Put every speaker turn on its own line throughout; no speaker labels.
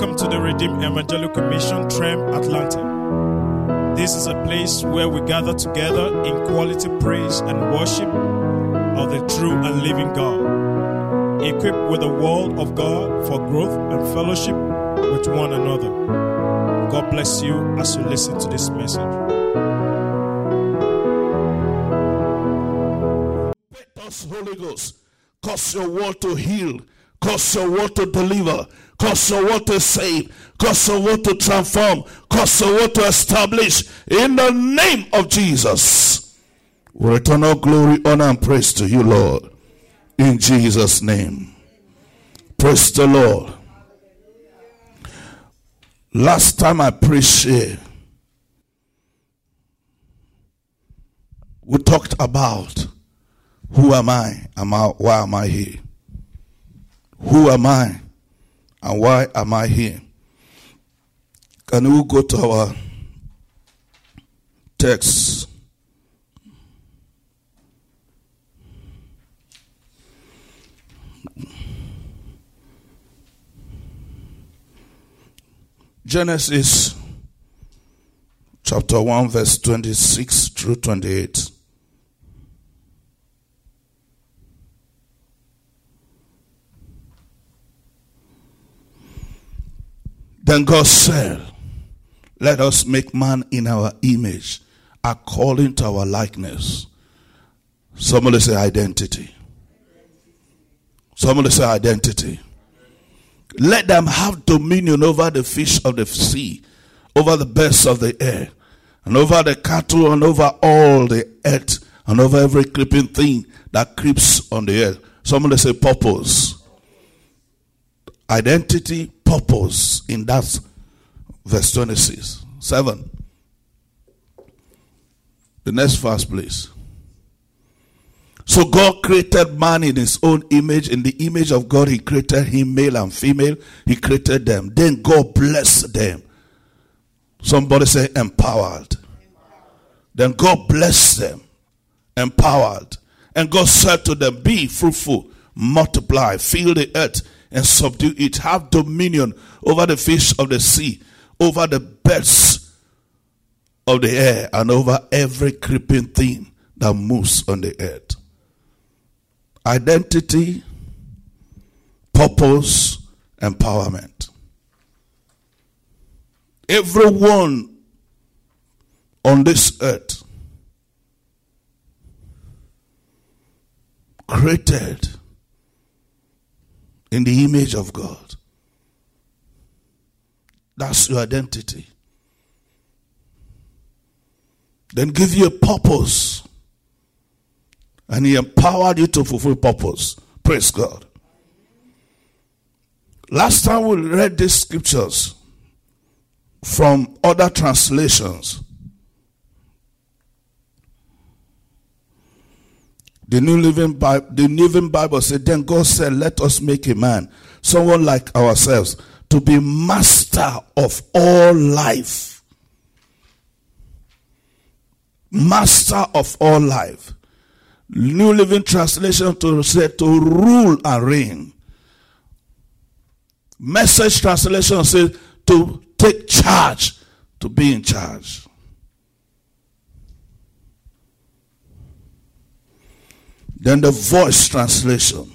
Welcome to the Redeemed Evangelical Mission Trem Atlanta. This is a place where we gather together in quality praise and worship of the true and living God, equipped with the Word of God for growth and fellowship with one another. God bless you as you listen to this message.
Holy Ghost. Cause your word to heal. Cause your word to deliver. Cause your word to save. Cause your word to transform. Cause your word to establish. In the name of Jesus. We return all glory, honor, and praise to you, Lord. In Jesus' name. Praise the Lord. Last time I preached here, we talked about who am I? Am I why am I here? Who am I? And why am I here? Can we go to our text? Genesis chapter 1, verse 26 through 28. Then God said, Let us make man in our image, according to our likeness. Somebody say identity. Somebody say identity. Let them have dominion over the fish of the sea, over the birds of the air, and over the cattle, and over all the earth, and over every creeping thing that creeps on the earth. Somebody say purpose. Identity, purpose in that verse 26. 7. The next verse, please. So God created man in his own image. In the image of God, he created him, male and female. He created them. Then God blessed them. Somebody say empowered. Then God blessed them, empowered. And God said to them, Be fruitful, multiply, fill the earth, and subdue it. Have dominion over the fish of the sea, over the birds of the air, and over every creeping thing that moves on the earth. Identity, purpose, empowerment. Everyone on this earth created in the image of God. That's your identity. Then give you a purpose. And He empowered you to fulfill purpose. Praise God. Last time we read these scriptures from other translations. The New Living Bible, the New Living Bible said, Then God said, Let us make a man, someone like ourselves, to be master of all life. Master of all life. New Living Translation to say to rule and reign. Message translation says to take charge, to be in charge. Then the voice translation.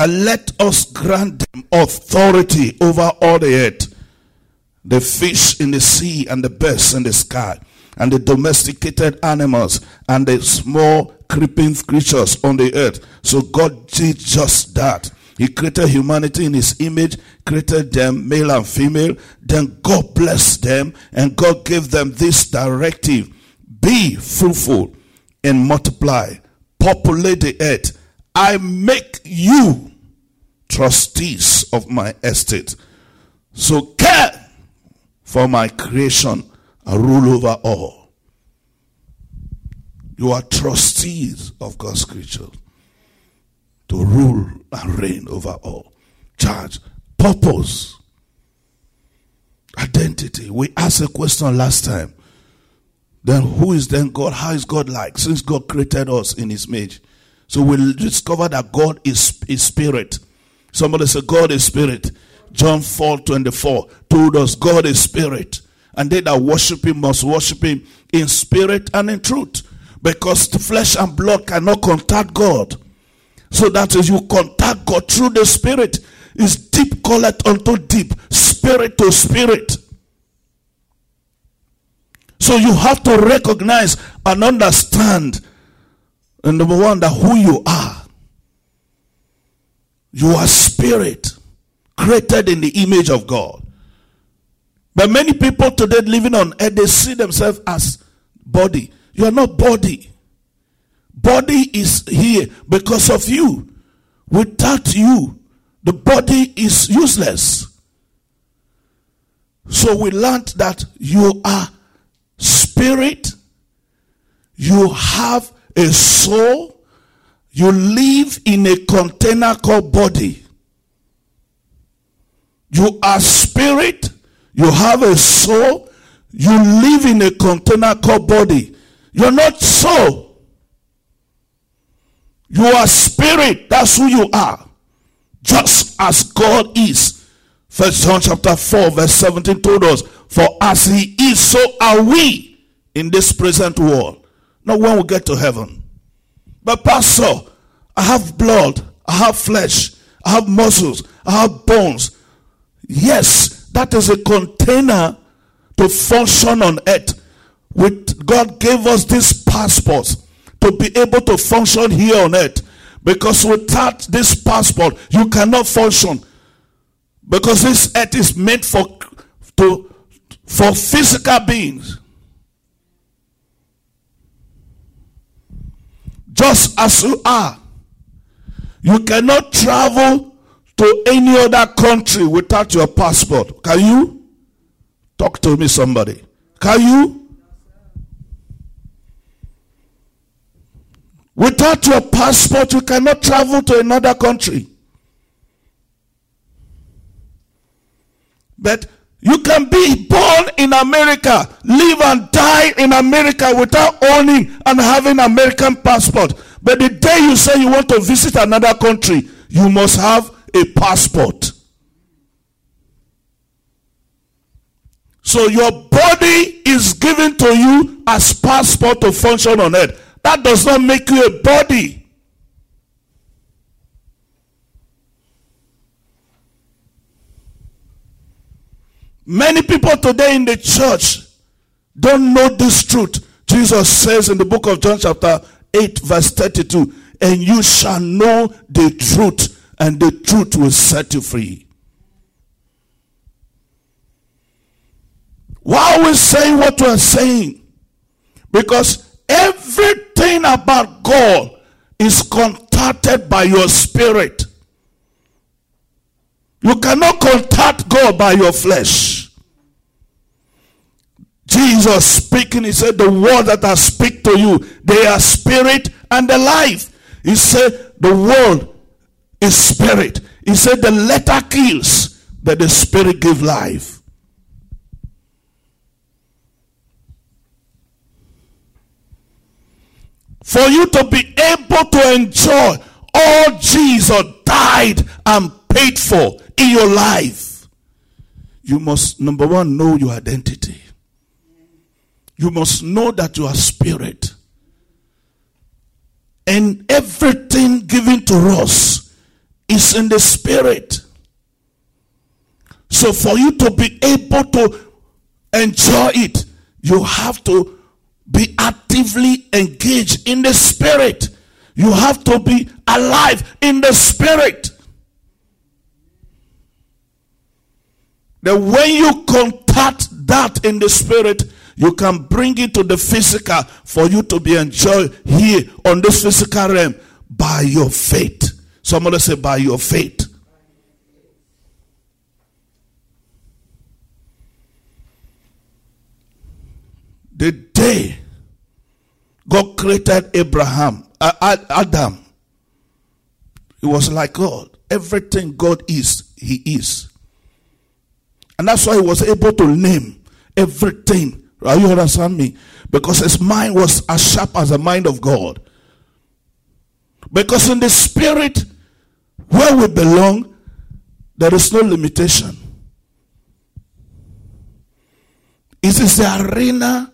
And let us grant them authority over all the earth, the fish in the sea, and the birds in the sky, and the domesticated animals, and the small creeping creatures on the earth. So God did just that. He created humanity in his image, created them male and female. Then God blessed them and God gave them this directive be fruitful and multiply, populate the earth. I make you trustees of my estate. So care for my creation and rule over all. You are trustees of God's creatures to rule and reign over all. Charge, purpose, identity. We asked a question last time. then who is then God? How is God like? Since God created us in his image. So we'll discover that God is, is spirit. Somebody say God is spirit. John 4 24 told us God is spirit. And they that worship him must worship him in spirit and in truth. Because flesh and blood cannot contact God. So that is you contact God through the spirit. Is deep calleth unto deep, spirit to spirit. So you have to recognize and understand, and number one, that who you are. You are spirit, created in the image of God. But many people today living on earth, they see themselves as body. You are not body. Body is here because of you. Without you, the body is useless. So we learned that you are spirit, you have a soul, you live in a container called body. You are spirit, you have a soul, you live in a container called body. You're not soul. You are spirit. That's who you are. Just as God is. First John chapter 4, verse 17 told us, For as he is, so are we in this present world. Not when we get to heaven. But Pastor, I have blood, I have flesh, I have muscles, I have bones. Yes, that is a container to function on earth. With God gave us this passport to be able to function here on earth. Because without this passport, you cannot function. Because this earth is meant for to for physical beings. Just as you are. You cannot travel to any other country without your passport. Can you? Talk to me, somebody. Can you? Without your passport, you cannot travel to another country. But you can be born in America, live and die in America without owning and having American passport. But the day you say you want to visit another country, you must have a passport. So your body is given to you as passport to function on earth. That does not make you a body. Many people today in the church don't know this truth. Jesus says in the book of John, chapter 8, verse 32, and you shall know the truth, and the truth will set you free. Why are we saying what we're saying? Because everything about God is contacted by your spirit. You cannot contact God by your flesh. Jesus speaking, he said, The word that I speak to you, they are spirit and the life. He said, The word is spirit. He said, The letter kills, but the spirit give life. For you to be able to enjoy all Jesus died and paid for in your life, you must, number one, know your identity you must know that you are spirit. And everything given to us is in the spirit. So for you to be able to enjoy it, you have to be actively engaged in the spirit. You have to be alive in the spirit. That when you contact that in the spirit, you can bring it to the physical for you to be enjoyed here on this physical realm by your faith. Somebody say, by your faith. The day God created Abraham, uh, Adam, he was like God. Everything God is, he is. And that's why he was able to name everything Are you understand me? Because his mind was as sharp as the mind of God. Because in the spirit where we belong, there is no limitation. It is the arena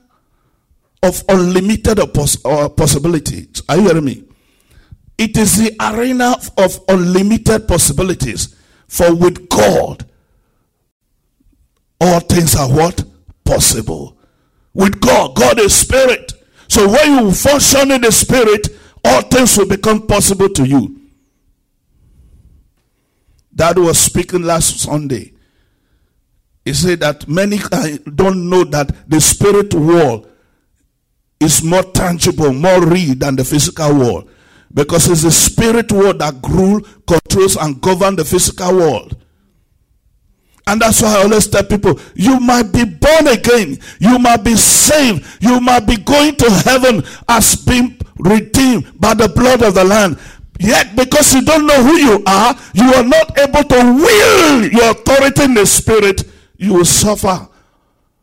of unlimited uh, possibilities. Are you hearing me? It is the arena of unlimited possibilities. For with God, all things are what? Possible. With God, God is spirit. So when you function in the spirit, all things will become possible to you. Dad was speaking last Sunday. He said that many don't know that the spirit world is more tangible, more real than the physical world. Because it's the spirit world that rule, controls, and govern the physical world. And that's why I always tell people, you might be born again, you might be saved, you might be going to heaven as being redeemed by the blood of the Lamb. Yet, because you don't know who you are, you are not able to wield your authority in the spirit, you will suffer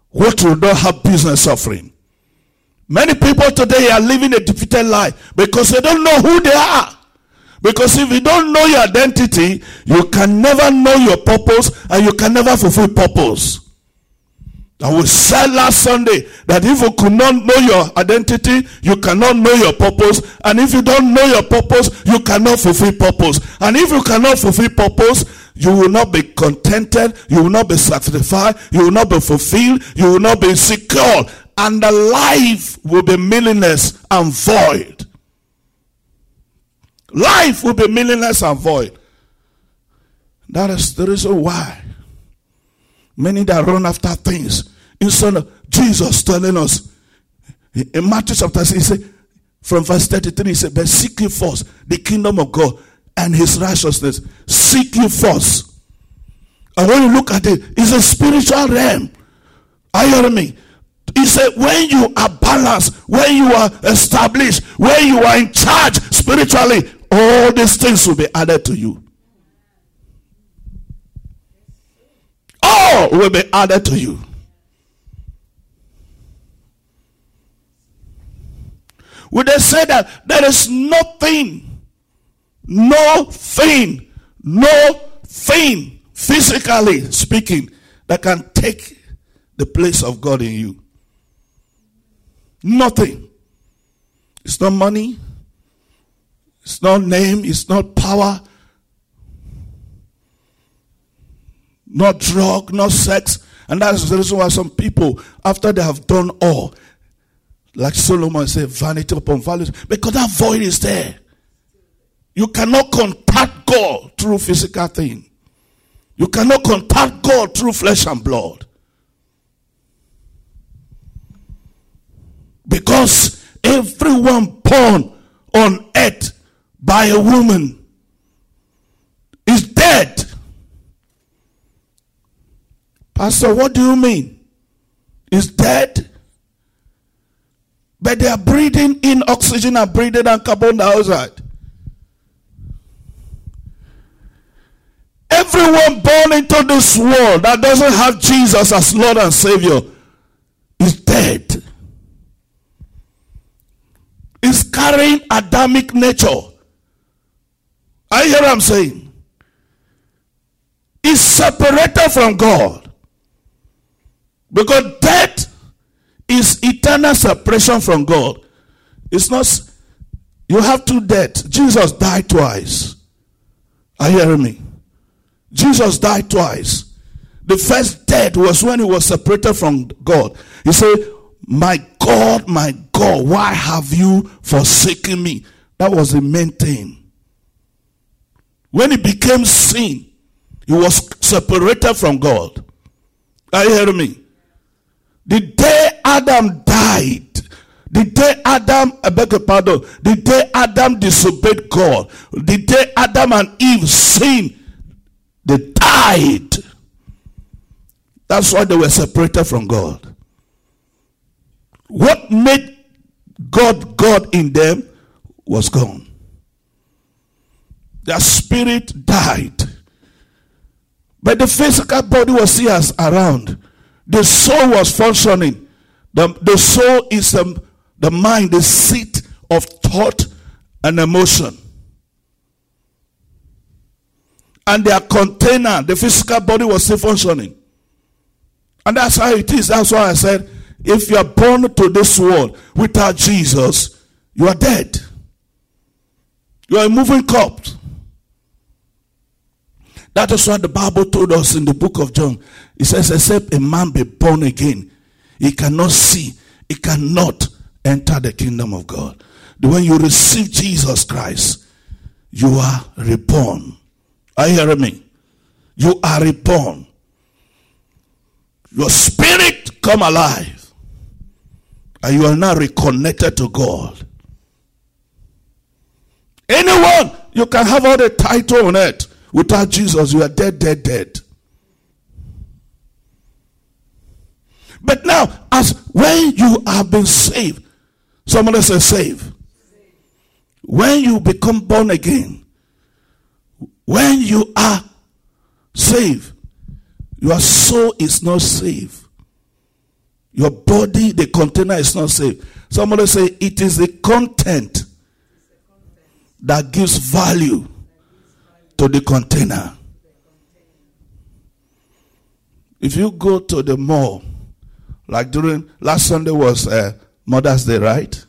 what you don't have business suffering. Many people today are living a defeated life because they don't know who they are. Because if you don't know your identity, you can never know your purpose and you can never fulfill purpose. I we said last Sunday that if you could not know your identity, you cannot know your purpose. And if you don't know your purpose, you cannot fulfill purpose. And if you cannot fulfill purpose, you will not be contented, you will not be satisfied, you will not be fulfilled, you will not be secure. And the life will be meaningless and void. Life will be meaningless and void. That is the reason why many that run after things instead of Jesus telling us in Matthew chapter 6, he said, from verse 33, he said, But seek ye first the kingdom of God and his righteousness. Seek ye first. And when you look at it, it's a spiritual realm. Are you hearing me? He said, when you are balanced, when you are established, when you are in charge spiritually, all these things will be added to you. All will be added to you. Would they say that there is nothing, no thing, no thing, physically speaking, that can take the place of God in you? Nothing. It's not money. It's not name. It's not power. Not drug, not sex. And that's the reason why some people, after they have done all, like Solomon said, vanity upon vanity, because that void is there. You cannot contact God through physical thing. You cannot contact God through flesh and blood. Because everyone born on earth by a woman is dead. Pastor, what do you mean? Is dead? But they are breathing in oxygen and breathing out carbon dioxide. Everyone born into this world that doesn't have Jesus as Lord and Savior is dead. Is carrying Adamic nature. I hear what I'm saying. Is separated from God. Because death is eternal separation from God. It's not, you have two deaths. Jesus died twice. Are you hearing me? Jesus died twice. The first death was when he was separated from God. He said, My God, my God, why have you forsaken me? That was the main thing. When it became sin, he was separated from God. Are you hearing me? The day Adam died, the day Adam, I beg your pardon, the day Adam disobeyed God, the day Adam and Eve sinned, they died. That's why they were separated from God. What made God God in them was gone. Their spirit died. But the physical body was still as around. The soul was functioning. The, the soul is the, the mind, the seat of thought and emotion. And their container, the physical body was still functioning. And that's how it is. That's why I said, if you are born to this world without Jesus, you are dead. You are a moving corpse. That is what the Bible told us in the book of John. It says, except a man be born again, he cannot see, he cannot enter the kingdom of God. When you receive Jesus Christ, you are reborn. Are you hearing me? You are reborn. Your spirit come alive. And you are now reconnected to God. Anyone, you can have all the title on it. Without Jesus, you are dead, dead, dead. But now, as when you have been saved, somebody say saved. When you become born again, when you are saved, your soul is not safe. Your body, the container is not safe. Somebody say it is the content that gives value to the container. If you go to the mall, like during last Sunday was uh, Mother's Day, right?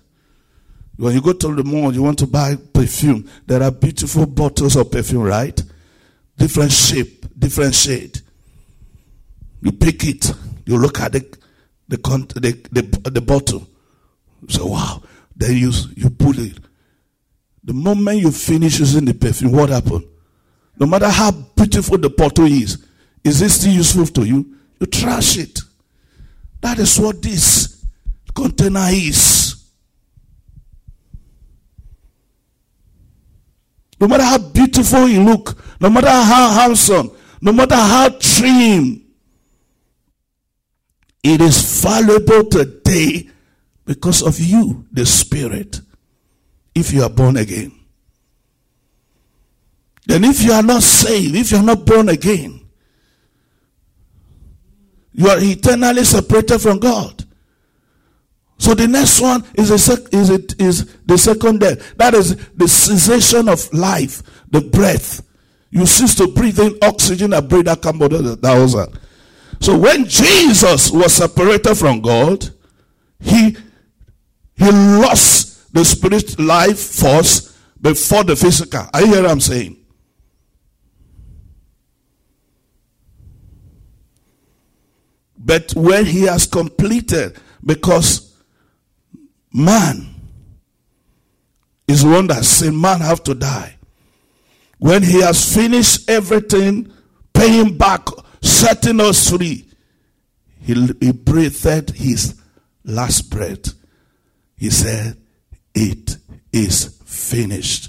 When you go to the mall, you want to buy perfume. There are beautiful bottles of perfume, right? Different shape, different shade. You pick it. You look at the the the, the, the bottle. Say, wow. Then you you put it. The moment you finish using the perfume, what happened? No matter how beautiful the bottle is, is it still useful to you? You trash it. That is what this container is. No matter how beautiful you look, no matter how handsome, no matter how trim, it is valuable today because of you, the Spirit, if you are born again. Then, if you are not saved, if you are not born again, you are eternally separated from God. So the next one is is it is the second death. That is the cessation of life, the breath. You cease to breathe in oxygen and breathe that carbon dioxide. So when Jesus was separated from God, he he lost the spirit life force before the physical. I hear what I'm saying? But when he has completed, because man is one that said man have to die. When he has finished everything, paying back setting us free. He, he breathed his last breath. He said, It is finished.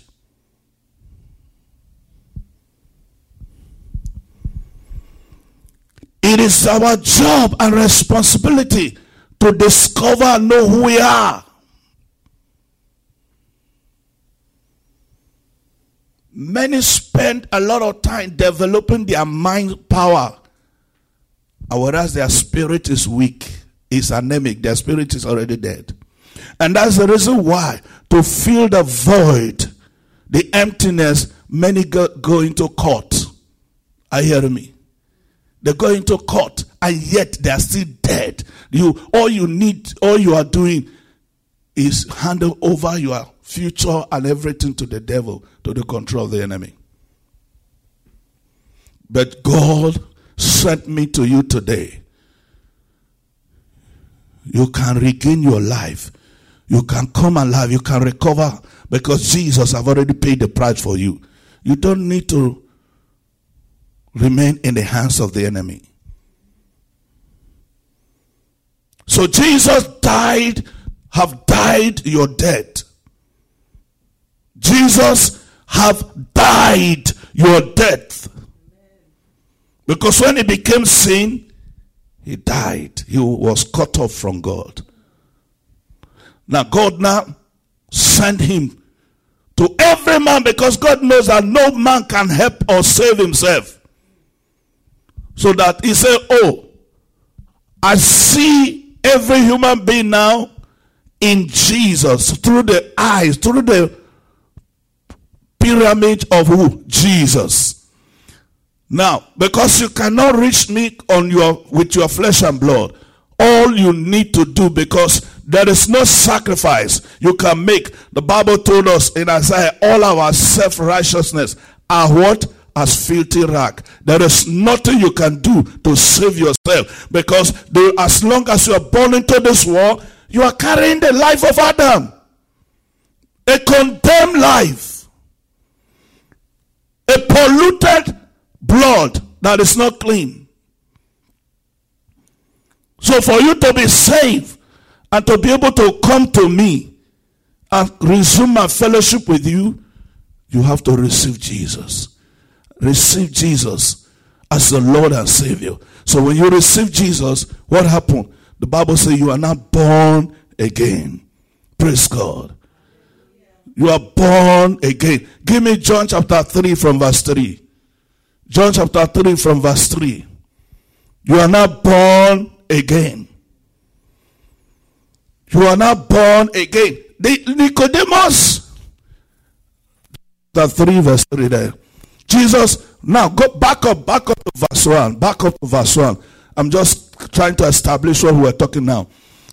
It is our job and responsibility to discover and know who we are. Many spend a lot of time developing their mind power whereas their spirit is weak, is anemic, their spirit is already dead. And that's the reason why, to fill the void, the emptiness, many go, go into court. Are you hearing me? They go into court and yet they are still dead. You all you need, all you are doing is handing over your future and everything to the devil, to the control of the enemy. But God sent me to you today, you can regain your life. You can come alive. You can recover because Jesus have already paid the price for you. You don't need to remain in the hands of the enemy. So Jesus died, have died your death. Jesus have died your death. Because when he became sin, he died. He was cut off from God. Now, God now sent him to every man because God knows that no man can help or save himself. So that he said, Oh, I see every human being now in Jesus through the eyes, through the pyramid of who? Jesus. Now, because you cannot reach me on your with your flesh and blood, all you need to do because there is no sacrifice you can make. The Bible told us in Isaiah, all our self-righteousness are what? As filthy rag. There is nothing you can do to save yourself because as long as you are born into this world, you are carrying the life of Adam. A condemned life. A polluted blood that is not clean. So for you to be saved and to be able to come to me and resume my fellowship with you, you have to receive Jesus. Receive Jesus as the Lord and Savior. So when you receive Jesus, what happened? The Bible says you are now born again. Praise God. You are born again. Give me John chapter 3 from verse 3. John chapter 3 from verse 3. You are now born again. You are now born again. The Nicodemus, the 3 verse 3 there. Jesus, now go back up, back up to verse 1. Back up to verse 1. I'm just trying to establish what we're talking now.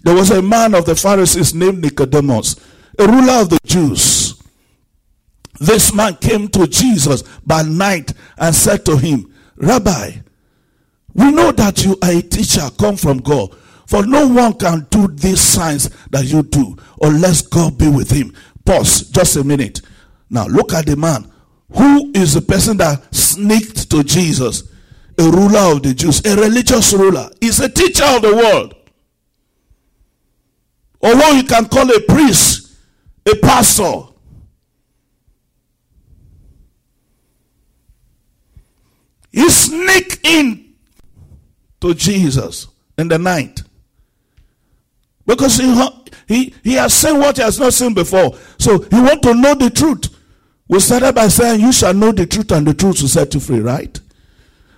There was a man of the Pharisees named Nicodemus, a ruler of the Jews. This man came to Jesus by night and said to him, Rabbi, we know that you are a teacher come from God. For no one can do these signs that you do unless God be with him. Pause just a minute. Now look at the man. Who is the person that sneaked to Jesus? A ruler of the Jews, a religious ruler. He's a teacher of the world. Or what you can call a priest, a pastor. He sneak in to Jesus in the night. Because he, he, he has seen what he has not seen before. So he want to know the truth. We started by saying, You shall know the truth, and the truth will set you free, right?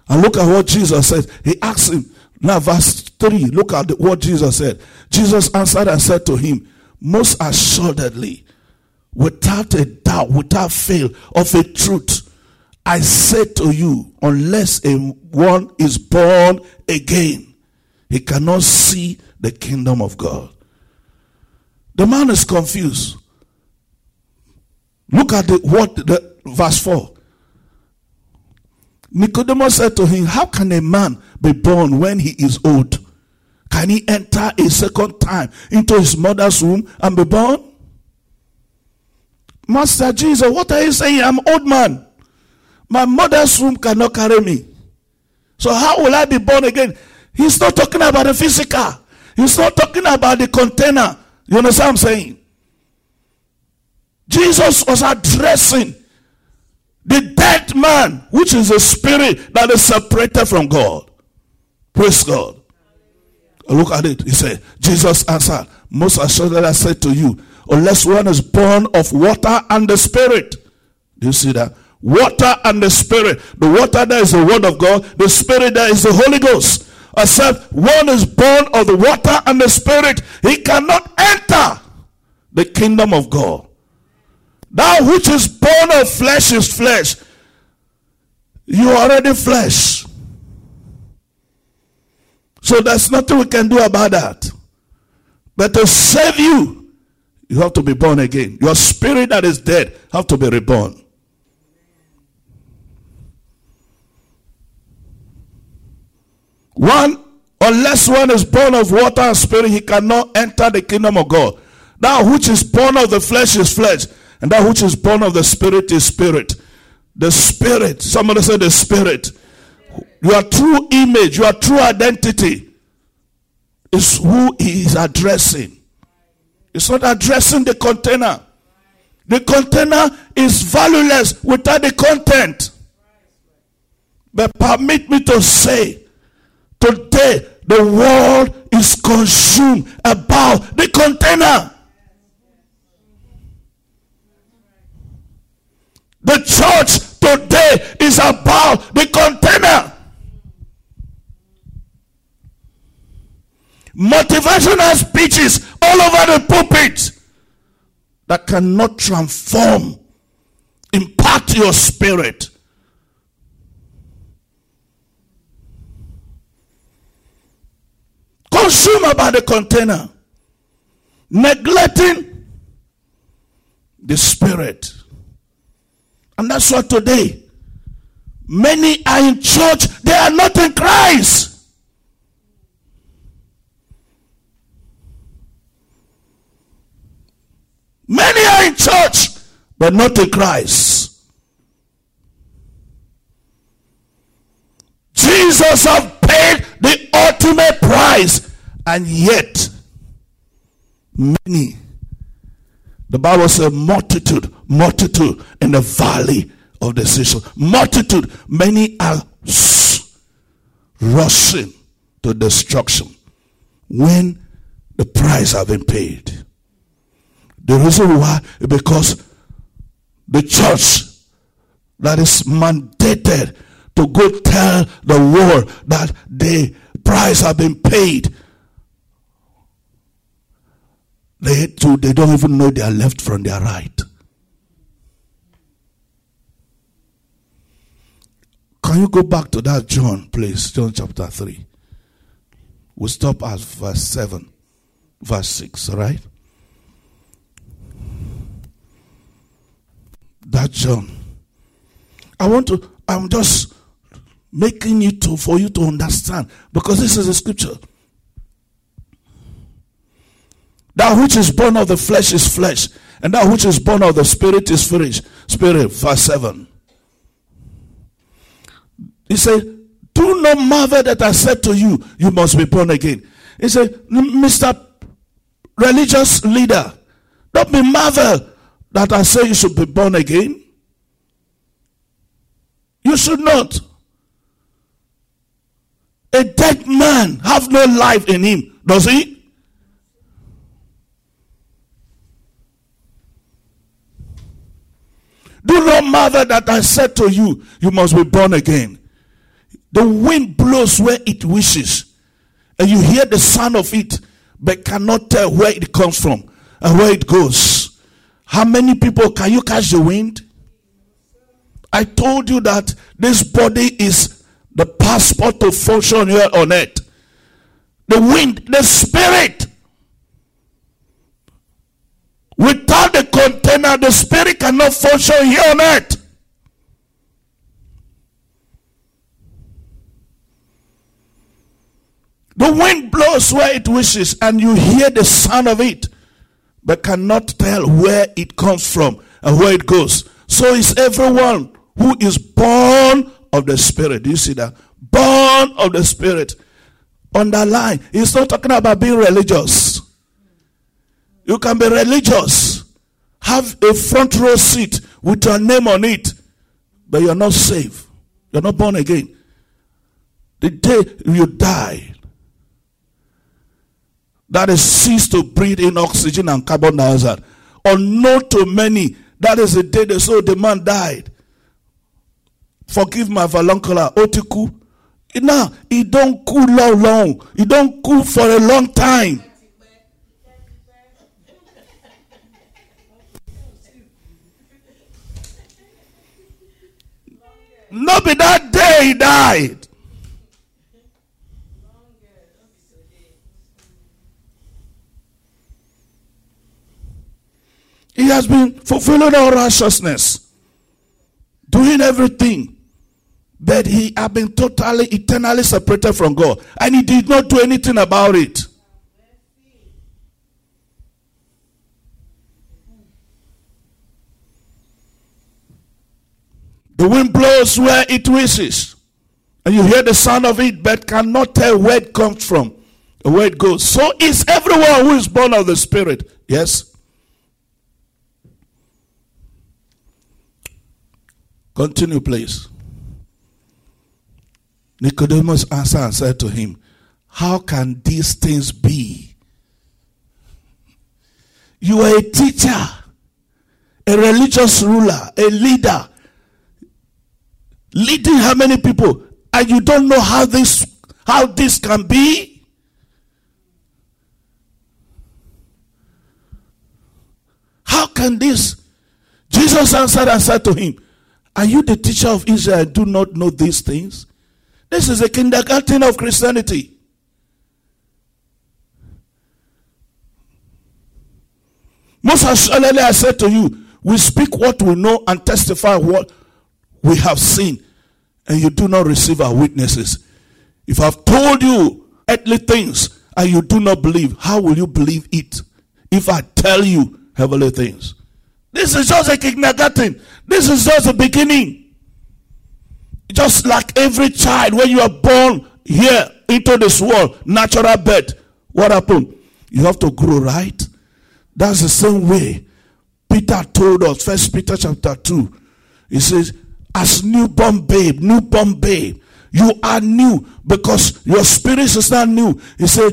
And look at what Jesus said. He asked him, now, verse 3, look at what Jesus said. Jesus answered and said to him, Most assuredly, without a doubt, without fail, of a truth, I say to you, unless a one is born again, he cannot see the kingdom of God. The man is confused. Look at the, what the verse 4. Nicodemus said to him, How can a man be born when he is old? Can he enter a second time into his mother's womb and be born? Master Jesus, what are you saying? I'm old man. My mother's womb cannot carry me. So how will I be born again? He's not talking about the physical. He's not talking about the container. You understand what I'm saying? Jesus was addressing the dead man, which is a spirit that is separated from God. Praise God. Look at it. He said, Jesus answered, Most assuredly I said to you, unless one is born of water and the spirit. Do you see that? Water and the spirit. The water there is the word of God. The spirit there is the Holy Ghost. Except one is born of the water and the spirit, he cannot enter the kingdom of God. That which is born of flesh is flesh. You are already flesh. So there's nothing we can do about that. But to save you, you have to be born again. Your spirit that is dead have to be reborn. One, unless one is born of water and spirit, he cannot enter the kingdom of God. That which is born of the flesh is flesh. And that which is born of the Spirit is Spirit. The Spirit, somebody said the Spirit. Your true image, your true identity is who he is addressing. It's not addressing the container. The container is valueless without the content. But permit me to say, today the world is consumed about the container. The church today is about the container. motivational speeches all over the pulpit that cannot transform, impact your spirit. Consume about the container, neglecting the spirit. And that's what today many are in church, they are not in Christ. Many are in church, but not in Christ. Jesus have paid the ultimate price, and yet many. The Bible says multitude, multitude in the valley of decision. Multitude, many are rushing to destruction when the price have been paid. The reason why is because the church that is mandated to go tell the world that the price have been paid. They too, they don't even know they are left from their right. Can you go back to that John, please? John chapter 3. We'll stop at verse 7, verse 6, right? that John. I want to, I'm just making it to for you to understand because this is a scripture. That which is born of the flesh is flesh, and that which is born of the spirit is spirit. Spirit, verse 7. He said, Do not marvel that I said to you, you must be born again. He said, Mr. Religious leader, don't be marvel that I say you should be born again? You should not. A dead man have no life in him, does he? Do not marvel that I said to you, you must be born again. The wind blows where it wishes, and you hear the sound of it, but cannot tell where it comes from and where it goes. How many people can you catch the wind? I told you that this body is the passport to function here on earth. The wind, the spirit. Without the container, the spirit cannot function here on earth. The wind blows where it wishes, and you hear the sound of it but cannot tell where it comes from and where it goes. So is everyone who is born of the Spirit. Do you see that? Born of the Spirit. Underline. He's not talking about being religious. You can be religious, have a front row seat with your name on it, but you're not saved. You're not born again. The day you die, that is cease to breathe in oxygen and carbon dioxide. Unknown to many, that is the day they saw the man died. Forgive my vernacular, otiku. Now, he don't cool long, long. He don't cool for a long time. Not be that day he died. He has been fulfilling all righteousness, doing everything. But he had been totally, eternally separated from God. And he did not do anything about it. The wind blows where it wishes. And you hear the sound of it, but cannot tell where it comes from, where it goes. So is everyone who is born of the Spirit. Yes? Continue, please. Nicodemus answered and said to him, How can these things be? You are a teacher, a religious ruler, a leader, leading how many people? And you don't know how this how this can be? How can this? Jesus answered and said to him are you the teacher of israel? Do not know these things. This is a kindergarten of christianity. Most assuredly i said to you we speak what we know and testify what we have seen, and you do not receive our witnesses. If I've told you earthly things and you do not believe, how will you believe it if I tell you heavenly things? This is just a kindergarten. This is just a beginning. Just like every child, when you are born here into this world, natural birth, what happened? You have to grow, right? That's the same way Peter told us, First Peter chapter 2. He says, as newborn babe, newborn babe, you are new because your spirit is not new. He said,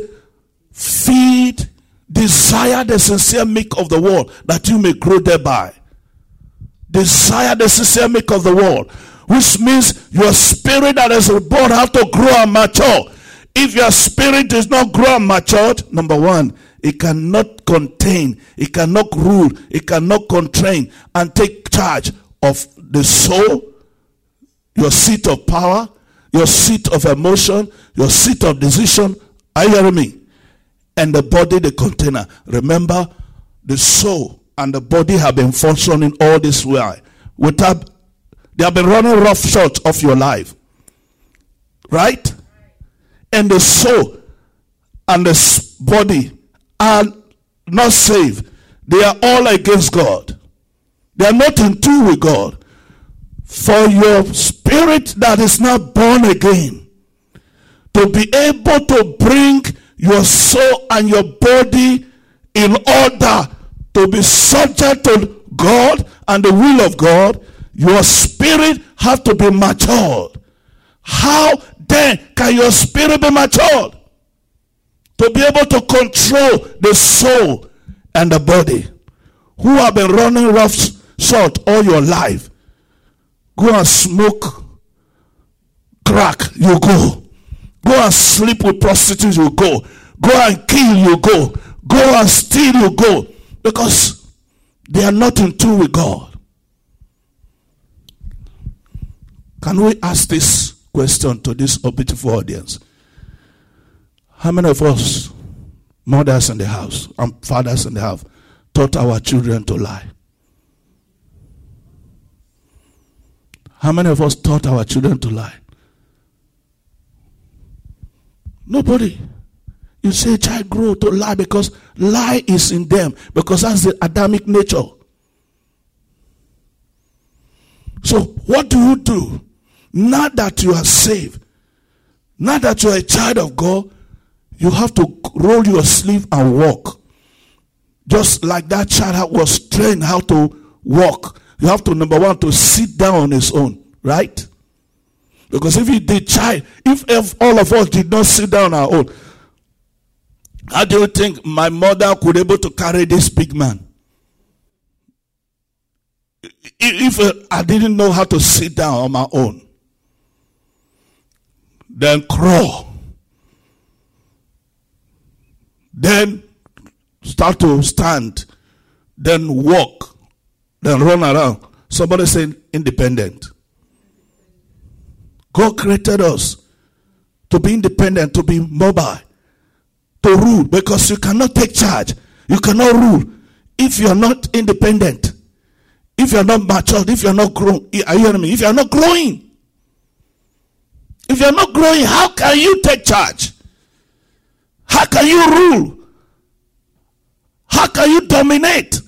feed, desire the sincere milk of the world that you may grow thereby. Desire the sincere milk of the world, which means your spirit that is born have to grow and mature. If your spirit is not grow and matured, number one, it cannot contain, it cannot rule, it cannot constrain and take charge of the soul, your seat of power, your seat of emotion, your seat of decision. Are you hearing me? And the body, the container. Remember, the soul and the body have been functioning all this way. Without, they have been running rough short of your life. Right? And the soul and the body are not saved. They are all against God. They are not in tune with God. For your spirit that is not born again to be able to bring your soul and your body in order to be subject to God and the will of God, your spirit have to be matured. How then can your spirit be matured? to be able to control the soul and the body who have been running rough short all your life go and smoke crack you go. Go and sleep with prostitutes you go. Go and kill you go. Go and steal you go. Because they are not in tune with god. Can we ask this question to this beautiful audience? How many of us, mothers in the house and fathers in the house, taught our children to lie? How many of us taught our children to lie? Nobody. You say child grow to lie because lie is in them because that's the Adamic nature. So what do you do? Now that you are saved, now that you are a child of God, you have to roll your sleeve and walk. Just like that child was trained how to walk. You have to, number one, to sit down on his own, right? Because if he did child, if, if all of us did not sit down on our own, how do you think my mother could able to carry this big man? If uh, I didn't know how to sit down on my own, then crawl then start to stand, then walk, then run around. Somebody say independent. God created us to be independent, to be mobile, to rule, because you cannot take charge. You cannot rule if you're not independent. If you're not matured, if you're not grown, are you hearing me? If you're not growing, if you're not growing, how can you take charge? How can you rule? How can you dominate?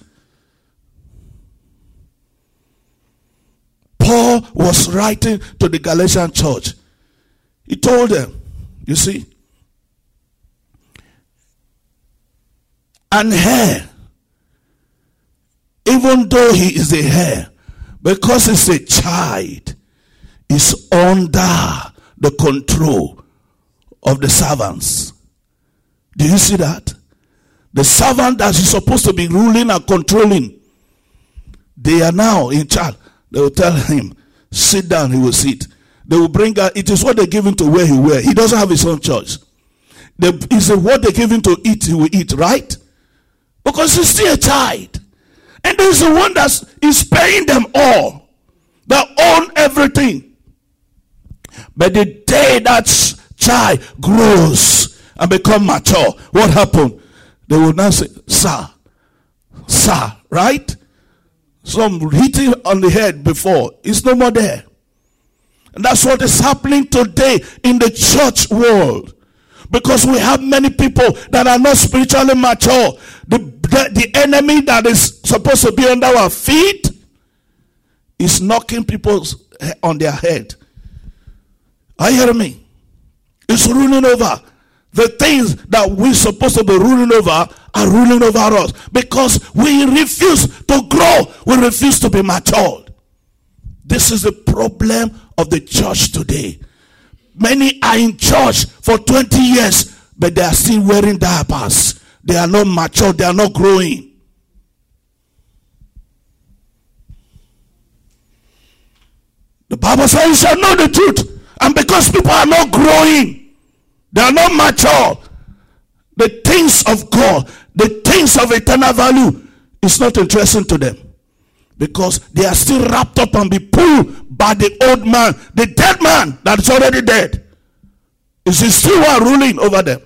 Paul was writing to the Galatian church. He told them, you see, and hair, even though he is a hair, because he's a child, is under the control of the servants. Do you see that? The servant that is supposed to be ruling and controlling, they are now in charge. They will tell him, sit down, he will sit. They will bring out, it is what they give him to where he wear. He doesn't have his own choice. They, it's what they give him to eat, he will eat, right? Because he's still a child. And there's the one that is paying them all. They own everything. But the day that child grows and become mature, what happened? They will now say, Sir, Sir, right? Some hitting on the head before. It's no more there. And that's what is happening today in the church world. Because we have many people that are not spiritually mature. The, the, the enemy that is supposed to be under our feet is knocking people on their head. Are you hearing me? It's ruling over. The things that we're supposed to be ruling over are ruling over us because we refuse to grow. We refuse to be matured. This is the problem of the church today. Many are in church for 20 years, but they are still wearing diapers. They are not mature, they are not growing. The Bible says you shall know the truth. And because people are not growing, they are not mature, the things of God, the things of eternal value is not interesting to them. Because they are still wrapped up and be pulled by the old man, the dead man that is already dead. Is he still one ruling over them?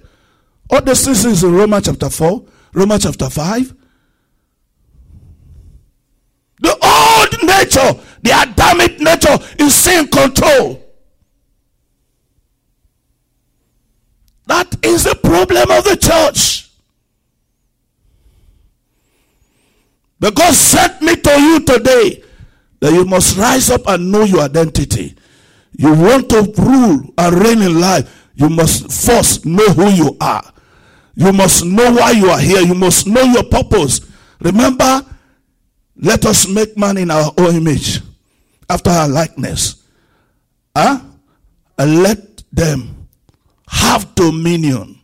All this is in Romans chapter 4, Romans chapter 5. The old nature, the Adamic nature is still in control. That is the problem of the church. But God sent me to you today that you must rise up and know your identity. You want to rule and reign in life, you must first know who you are. You must know why you are here. You must know your purpose. Remember, let us make man in our own image, after our likeness. Huh? And let them have dominion.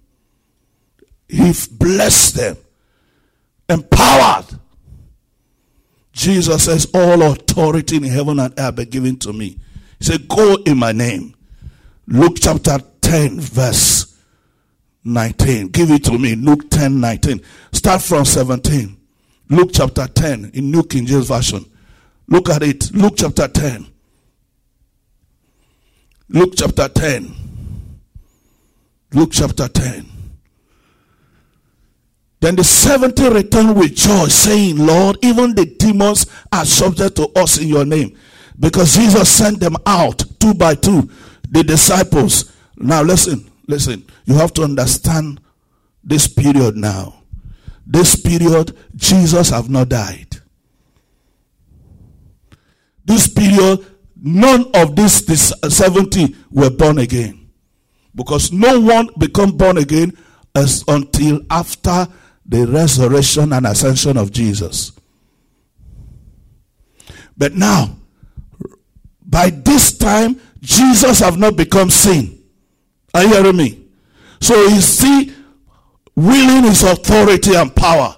He blessed them, empowered. Jesus says, All authority in heaven and earth be given to me. He said, Go in my name. Luke chapter 10, verse 19. Give it to me. Luke 10, 19. Start from 17. Luke chapter 10 in New King James Version. Look at it. Luke chapter 10. Luke chapter 10. Luke chapter 10. Then the 70 returned with joy, saying, Lord, even the demons are subject to us in your name. Because Jesus sent them out two by two, the disciples. Now listen, listen. You have to understand this period now. This period, Jesus have not died. This period, none of these 70 were born again. Because no one become born again as until after the resurrection and ascension of Jesus. But now, by this time, Jesus have not become sin. Are you hearing me? So you see, willing his authority and power.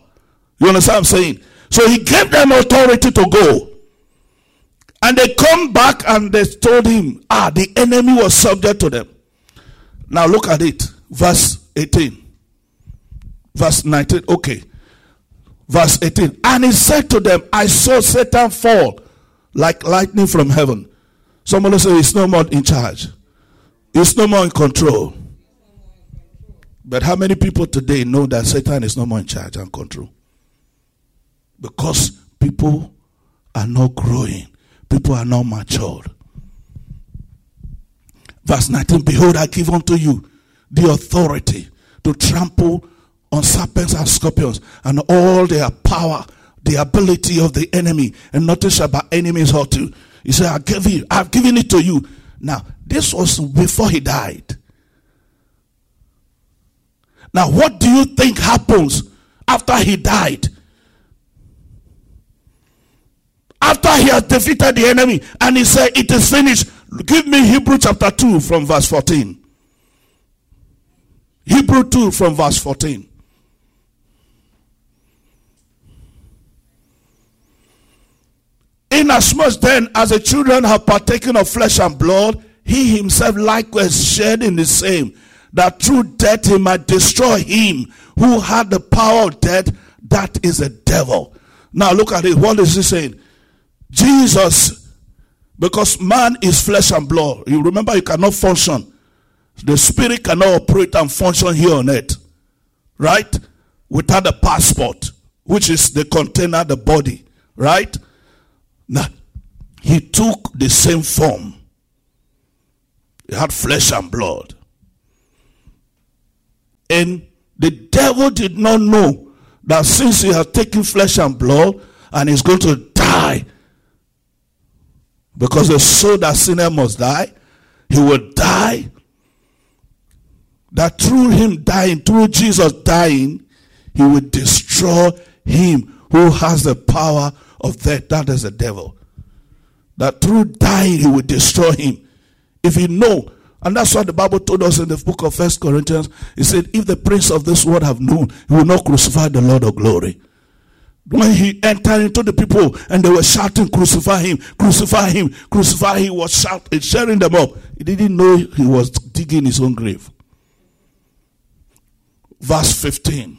You understand what I'm saying? So he gave them authority to go. And they come back and they told him, ah, the enemy was subject to them. Now look at it. Verse 18. Verse 19. Okay. Verse 18. And he said to them, I saw Satan fall like lightning from heaven. Somebody say he's no more in charge. He's no more in control. But how many people today know that Satan is no more in charge and control? Because people are not growing, people are not matured. Verse 19 Behold, I give unto you the authority to trample on serpents and scorpions and all their power, the ability of the enemy, and nothing shall by enemies hurt you. He said, I give you, I've given it to you. Now, this was before he died. Now, what do you think happens after he died? After he has defeated the enemy and he said, It is finished. Give me Hebrew chapter 2 from verse 14. Hebrew 2 from verse 14. Inasmuch then as the children have partaken of flesh and blood, he himself likewise shared in the same that through death he might destroy him who had the power of death, that is the devil, Now look at it. What is he saying? Jesus, because man is flesh and blood. You remember you cannot function. The spirit cannot operate and function here on earth. Right? Without a passport, which is the container, the body. Right? Now, he took the same form. He had flesh and blood. And the devil did not know that since he has taken flesh and blood and is going to die, because the soul that sinner must die, he will die. That through him dying, through Jesus dying, he will destroy him who has the power of death. That is the devil. That through dying, he will destroy him. If you know and that's what the Bible told us in the book of First Corinthians. He said, if the prince of this world have known, he will not crucify the Lord of glory. When he entered into the people and they were shouting, crucify him, crucify him, crucify him, he was shouting, sharing them up. He didn't know he was digging his own grave. Verse 15.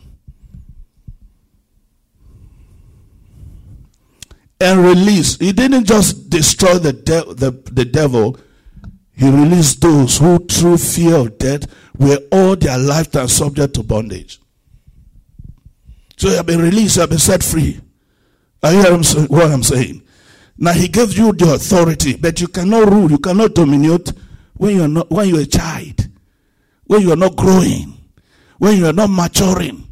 And release. He didn't just destroy the, de- the, the devil, he released those who, through fear of death, were all their lifetime subject to bondage. So you have been released, you have been set free. I hear what I'm saying. Now he gave you the authority, but you cannot rule, you cannot dominate when you're not when you're a child, when you are not growing, when you are not maturing.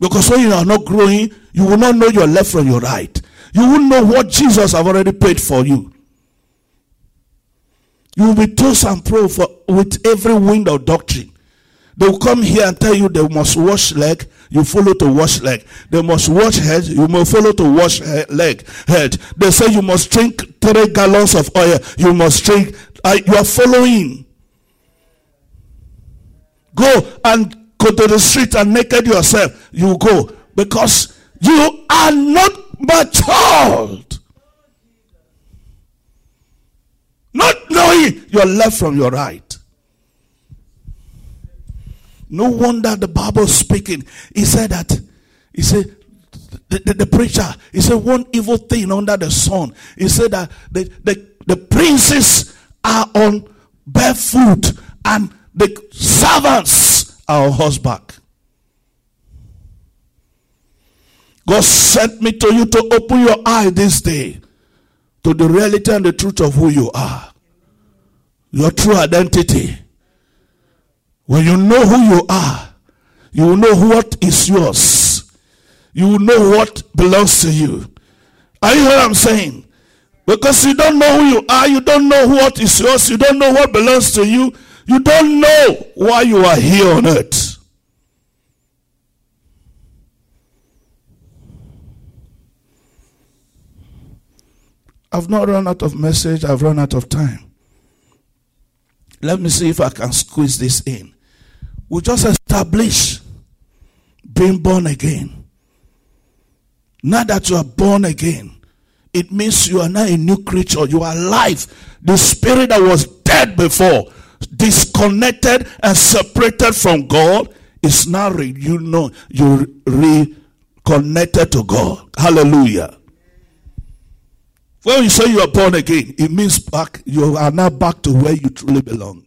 Because when you are not growing, you will not know your left from your right. You will know what Jesus have already paid for you. You will be tossed and pro for, with every wind of doctrine. They will come here and tell you they must wash leg, you follow to wash leg. They must wash head, you must follow to wash leg, head. They say you must drink three gallons of oil, you must drink, uh, you are following. Go and go to the street and naked yourself. You go because you are not matured. Not knowing your left from your right. No wonder the Bible speaking. He said that. He said, the, the, the, preacher, he said, one evil thing under the sun. He said that the, the, the princes are on barefoot and the servants are on horseback. God sent me to you to open your eye this day to the reality and the truth of who you are. Your true identity. When you know who you are, you will know what is yours. You will know what belongs to you. Are you hear what I'm saying? Because you don't know who you are, you don't know what is yours, you don't know what belongs to you, you don't know why you are here on earth. I've not run out of message, I've run out of time. Let me see if I can squeeze this in. We just establish being born again. Now that you are born again, it means you are now a new creature. You are alive. The spirit that was dead before, disconnected and separated from God, is now re- you know you reconnected to God. Hallelujah. When you say you are born again, it means back, you are now back to where you truly belong.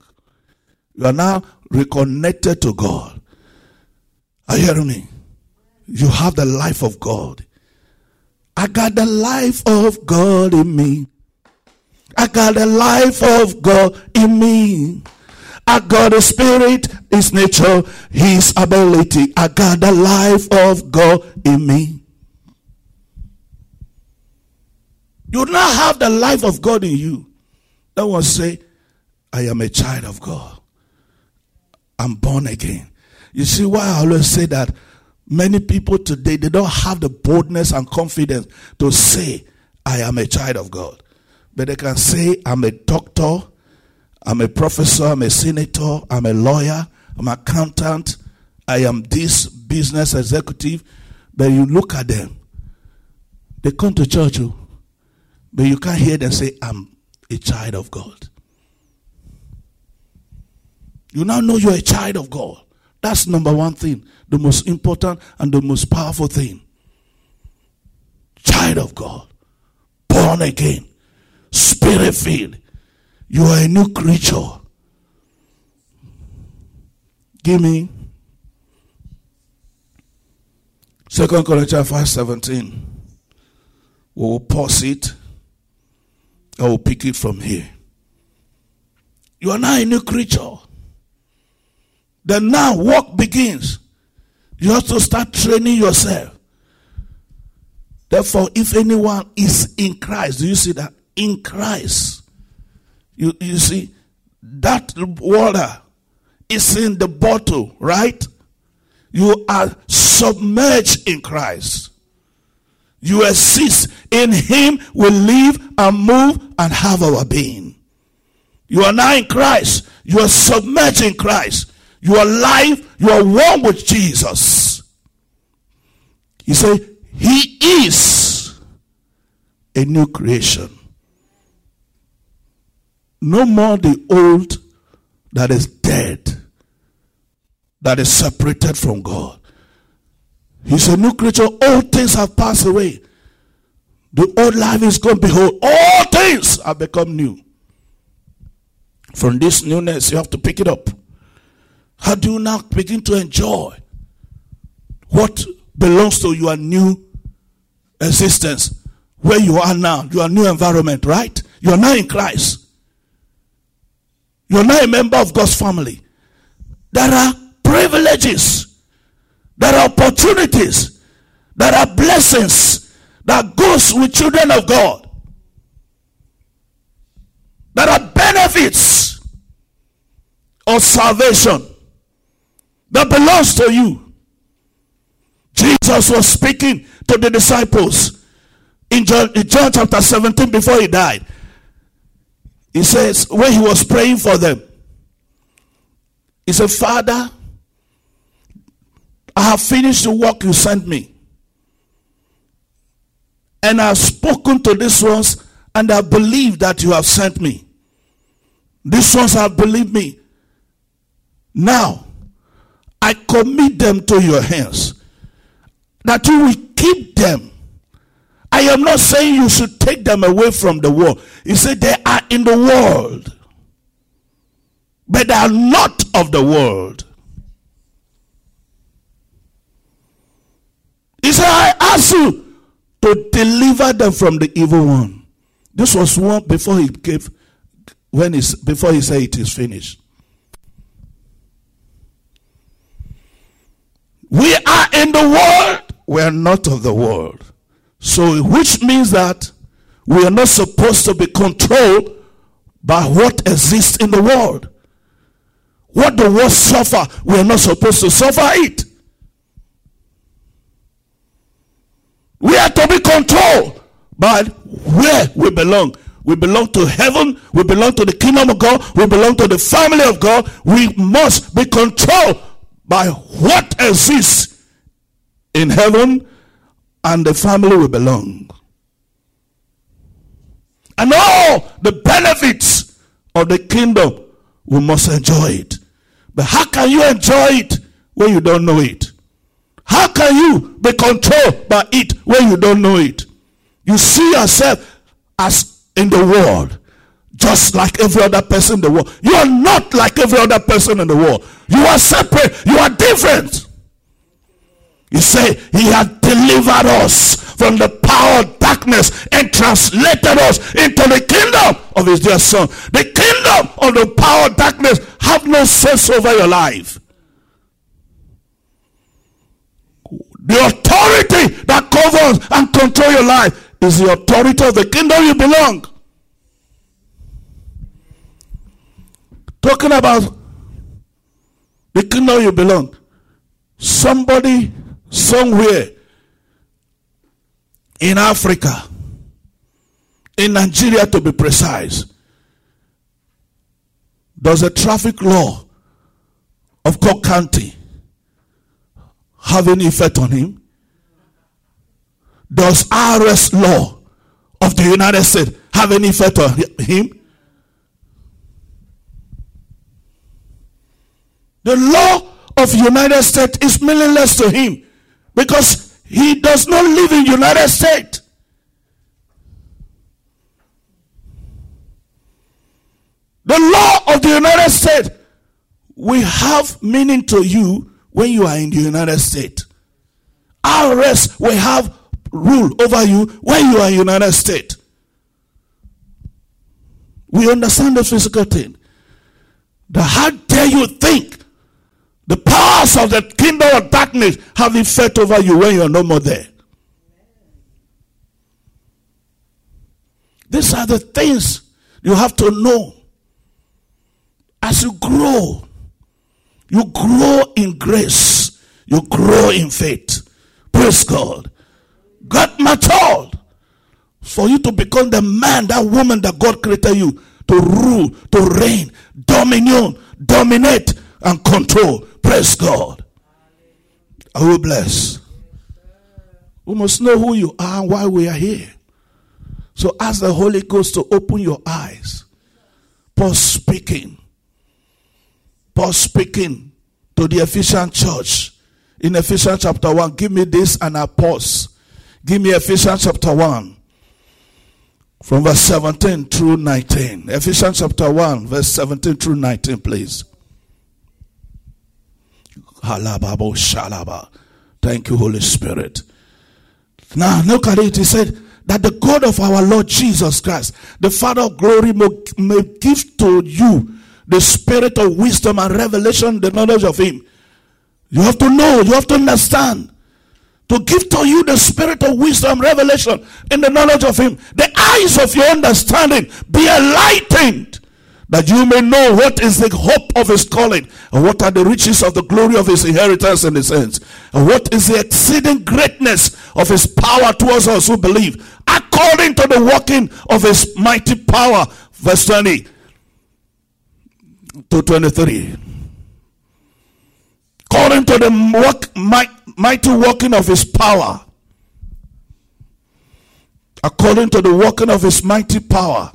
You are now reconnected to God. Are you hearing me? You have the life of God. I got the life of God in me. I got the life of God in me. I got the spirit, his nature, his ability. I got the life of God in me. You do not have the life of God in you. That one say, I am a child of God. I'm born again. You see why I always say that many people today they don't have the boldness and confidence to say, I am a child of God. But they can say, I'm a doctor, I'm a professor, I'm a senator, I'm a lawyer, I'm an accountant, I am this business executive. But you look at them, they come to church. Oh, but you can't hear them say, I'm a child of God. You now know you're a child of God. That's number one thing, the most important and the most powerful thing. child of God, born again, spirit filled. You are a new creature. Give me Second Corinthians 5 17. We will pause it. I will pick it from here. You are now a new creature. Then now work begins. You have to start training yourself. Therefore, if anyone is in Christ, do you see that? In Christ. You, you see, that water is in the bottle, right? You are submerged in Christ. You exist. In Him we live and move and have our being. You are now in Christ. You are submerged in Christ. You are alive. You are one with Jesus. He said, He is a new creation. No more the old that is dead, that is separated from God. He's a new creature. All things have passed away. The old life is gone. Behold, all things have become new. From this newness, you have to pick it up. How do you now begin to enjoy what belongs to your new existence? Where you are now, your new environment, right? You are now in Christ. You are now a member of God's family. There are privileges there are opportunities. There are blessings that goes with children of God. There are benefits of salvation that belongs to you. Jesus was speaking to the disciples in John, in John chapter 17 before he died. He says, when he was praying for them, he said, Father, I have finished the work you sent me. And I have spoken to these ones, and I believe that you have sent me. These ones have believed me. Now, I commit them to your hands, that you will keep them. I am not saying you should take them away from the world. He said they are in the world, but they are not of the world. He said, I ask you to deliver them from the evil one. This was one before he gave, when he, before he said it is finished. We are in the world, we are not of the world. So, which means that we are not supposed to be controlled by what exists in the world. What the world suffer, we are not supposed to suffer it. We are to be controlled by where we belong. We belong to heaven. We belong to the kingdom of God. We belong to the family of God. We must be controlled by what exists in heaven and the family will belong. And all the benefits of the kingdom, we must enjoy it. But how can you enjoy it when you don't know it? How can you be controlled by it when you don't know it? You see yourself as in the world, just like every other person in the world. You are not like every other person in the world. You are separate. You are different. You say, He has delivered us from the power of darkness and translated us into the kingdom of His dear Son. The kingdom of the power of darkness have no sense over your life. The authority that governs and control your life is the authority of the kingdom you belong. Talking about the kingdom you belong. Somebody somewhere in Africa, in Nigeria to be precise, does a traffic law of Cobb County have any effect on him? Does arrest law of the United States have any effect on him? The law of United States is meaningless to him because he does not live in United States. The law of the United States will have meaning to you when you are in the United States. IRS will have rule over you when you are in the United States. We understand the physical thing. The how dare you think the powers of the kingdom of darkness have effect over you when you're no more there. These are the things you have to know. As you grow, you grow in grace, you grow in faith. Praise God. God matured for you to become the man, that woman that God created you to rule, to reign, dominion, dominate, and control. Praise God. I will bless. We must know who you are and why we are here. So ask the Holy Ghost to open your eyes. Paul speaking. Paul speaking to the Ephesian church in Ephesians chapter 1. Give me this and I pause. Give me Ephesians chapter 1 from verse 17 through 19. Ephesians chapter 1, verse 17 through 19, please. Thank you, Holy Spirit. Now, look at it. He said that the God of our Lord Jesus Christ, the Father of glory, may, give to you the spirit of wisdom and revelation, the knowledge of Him. You have to know, you have to understand. To give to you the spirit of wisdom, revelation, and the knowledge of Him. The eyes of your understanding be enlightened that you may know what is the hope of his calling, and what are the riches of the glory of his inheritance in the saints, and what is the exceeding greatness of his power towards us who believe, according to the working of his mighty power. Verse 20 to 23. According to the work, mighty working of his power, according to the working of his mighty power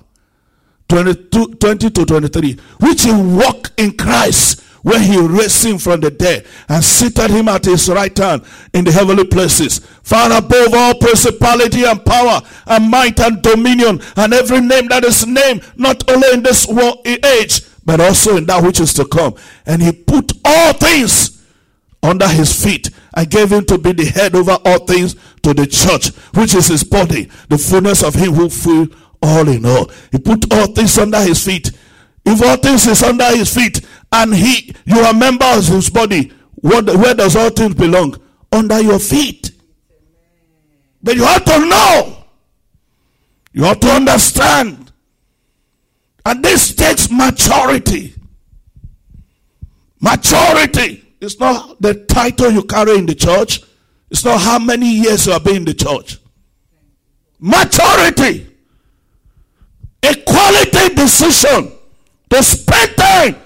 22, 20 to 23, which he walked in Christ when he raised him from the dead and seated him at his right hand in the heavenly places, far above all principality and power and might and dominion and every name that is named, not only in this world age, but also in that which is to come. And he put all things under his feet and gave him to be the head over all things to the church, which is his body, the fullness of him who filled all in all. He put all things under his feet. If all things is under his feet, and he, you are members of his body, what, where does all things belong? Under your feet. But you have to know. You have to understand. And this takes maturity. Maturity. It's not the title you carry in the church. It's not how many years you have been in the church. Maturity a quality decision to spend time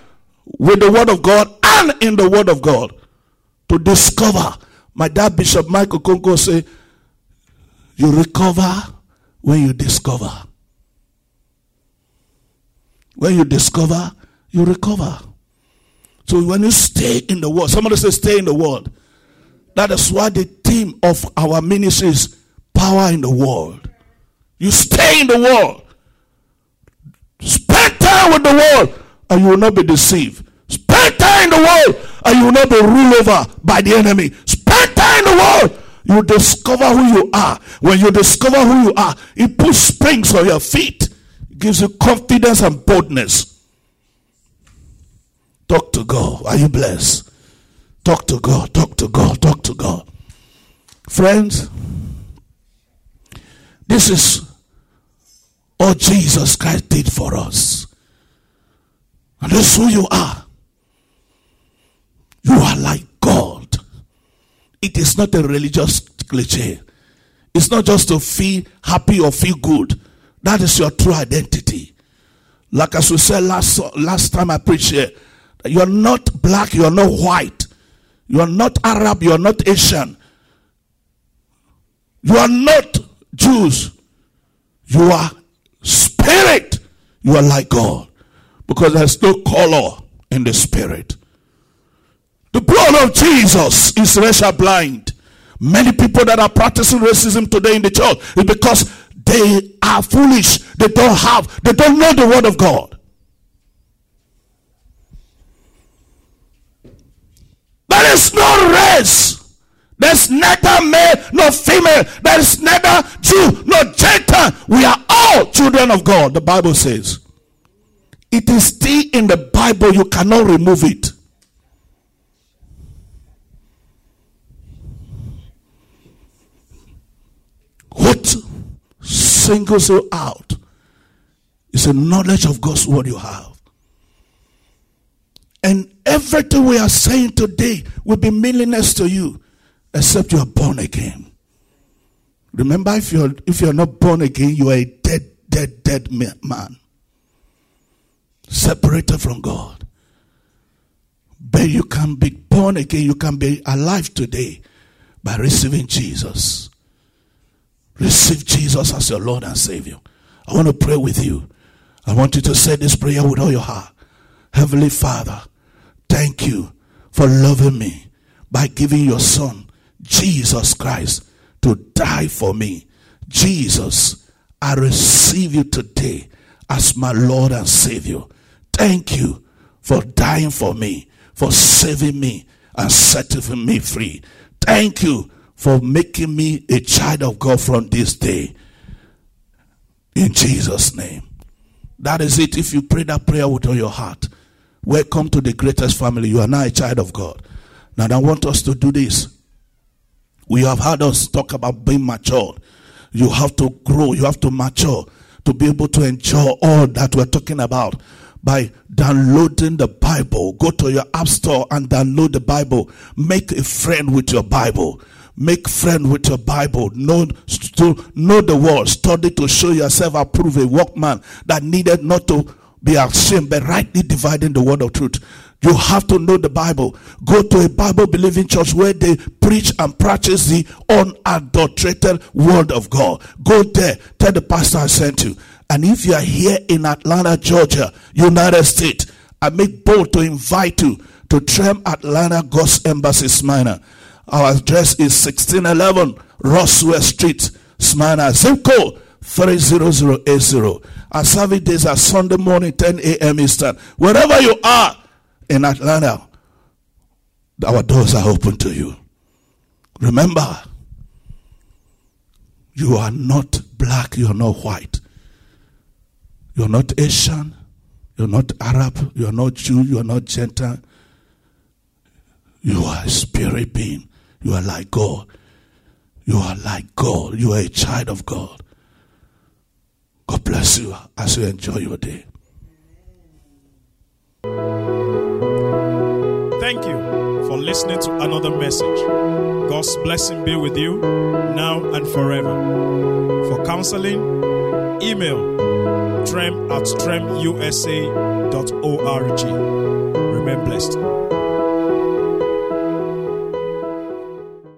with the Word of God and in the Word of God to discover. My dad, Bishop Michael Okonkwo, say, You recover when you discover. When you discover, you recover. So when you stay in the world, somebody say, Stay in the world." That is why the theme of our ministry is power in the world. You stay in the world. Time with the world and you will not be deceived. Spend time in the world and you will not be ruled over by the enemy. Spend time in the world. You discover who you are. When you discover who you are, it puts springs on your feet. It gives you confidence and boldness. Talk to God. Are you blessed? Talk to God. Talk to God. Talk to God. Friends, this is all Jesus Christ did for us. And that's who you are. You are like God. It is not a religious cliche. It's not just to feel happy or feel good. That is your true identity. Like as we said last, last time I preached here, you're not black, you're not white, you're not Arab, you're not Asian, you are not Jews, you are spirit, you are like God because there's no color in the spirit. The blood of Jesus is racial blind. Many people that are practicing racism today in the church is because they are foolish. They don't have, they don't know the word of God. There is no race. There's neither male nor female. There is neither Jew nor Gentile. We are all children of God, the Bible says. It is still in the Bible. You cannot remove it. What singles you out is a knowledge of God's word you have. And everything we are saying today will be meaningless to you except you are born again. Remember, if you're if you're not born again, you are a dead, dead, dead man, separated from God. But you can be born again. You can be alive today by receiving Jesus. Receive Jesus as your Lord and Savior. I want to pray with you. I want you to say this prayer with all your heart. Heavenly Father, thank you for loving me by giving your Son Jesus Christ to die for me. Jesus, I receive you today as my Lord and Savior. Thank you for dying for me, for saving me and setting me free. Thank you for making me a child of God from this day. In Jesus' name. That is it. If you pray that prayer with all your heart, welcome to the greatest family. You are now a child of God. Now, I want us to do this. We have heard us talk about being matured. You have to grow, you have to mature to be able to enjoy all that we're talking about by downloading the Bible. Go to your app store and download the Bible. Make a friend with your Bible. Make friend with your Bible. Know to know the word. Study to show yourself approved a workman that needed not to be ashamed, but rightly dividing the word of truth. You have to know the Bible. Go to a Bible believing church where they preach and practice the unadulterated word of God. Go there. Tell the pastor I sent you. And if you are here in Atlanta, Georgia, United States, I make bold to invite you to Trem Atlanta God's Embassy Smyrna. Our address is 1611 Roswell Street, Smyrna. Zip code 30080. Our service days are Sunday morning, 10 a.m. Eastern. Wherever you are, in Atlanta, our doors are open to you. Remember, you are not black, you are not white. You are not Asian, you are not Arab, you are not Jew, you are not Gentile. You are a spirit being. You are like God. You are like God. You are a child of God. God bless you as you enjoy your day.
Thank you for listening to another message. God's blessing be with you now and forever. For counseling, email trem at tremusa.org. Remain blessed.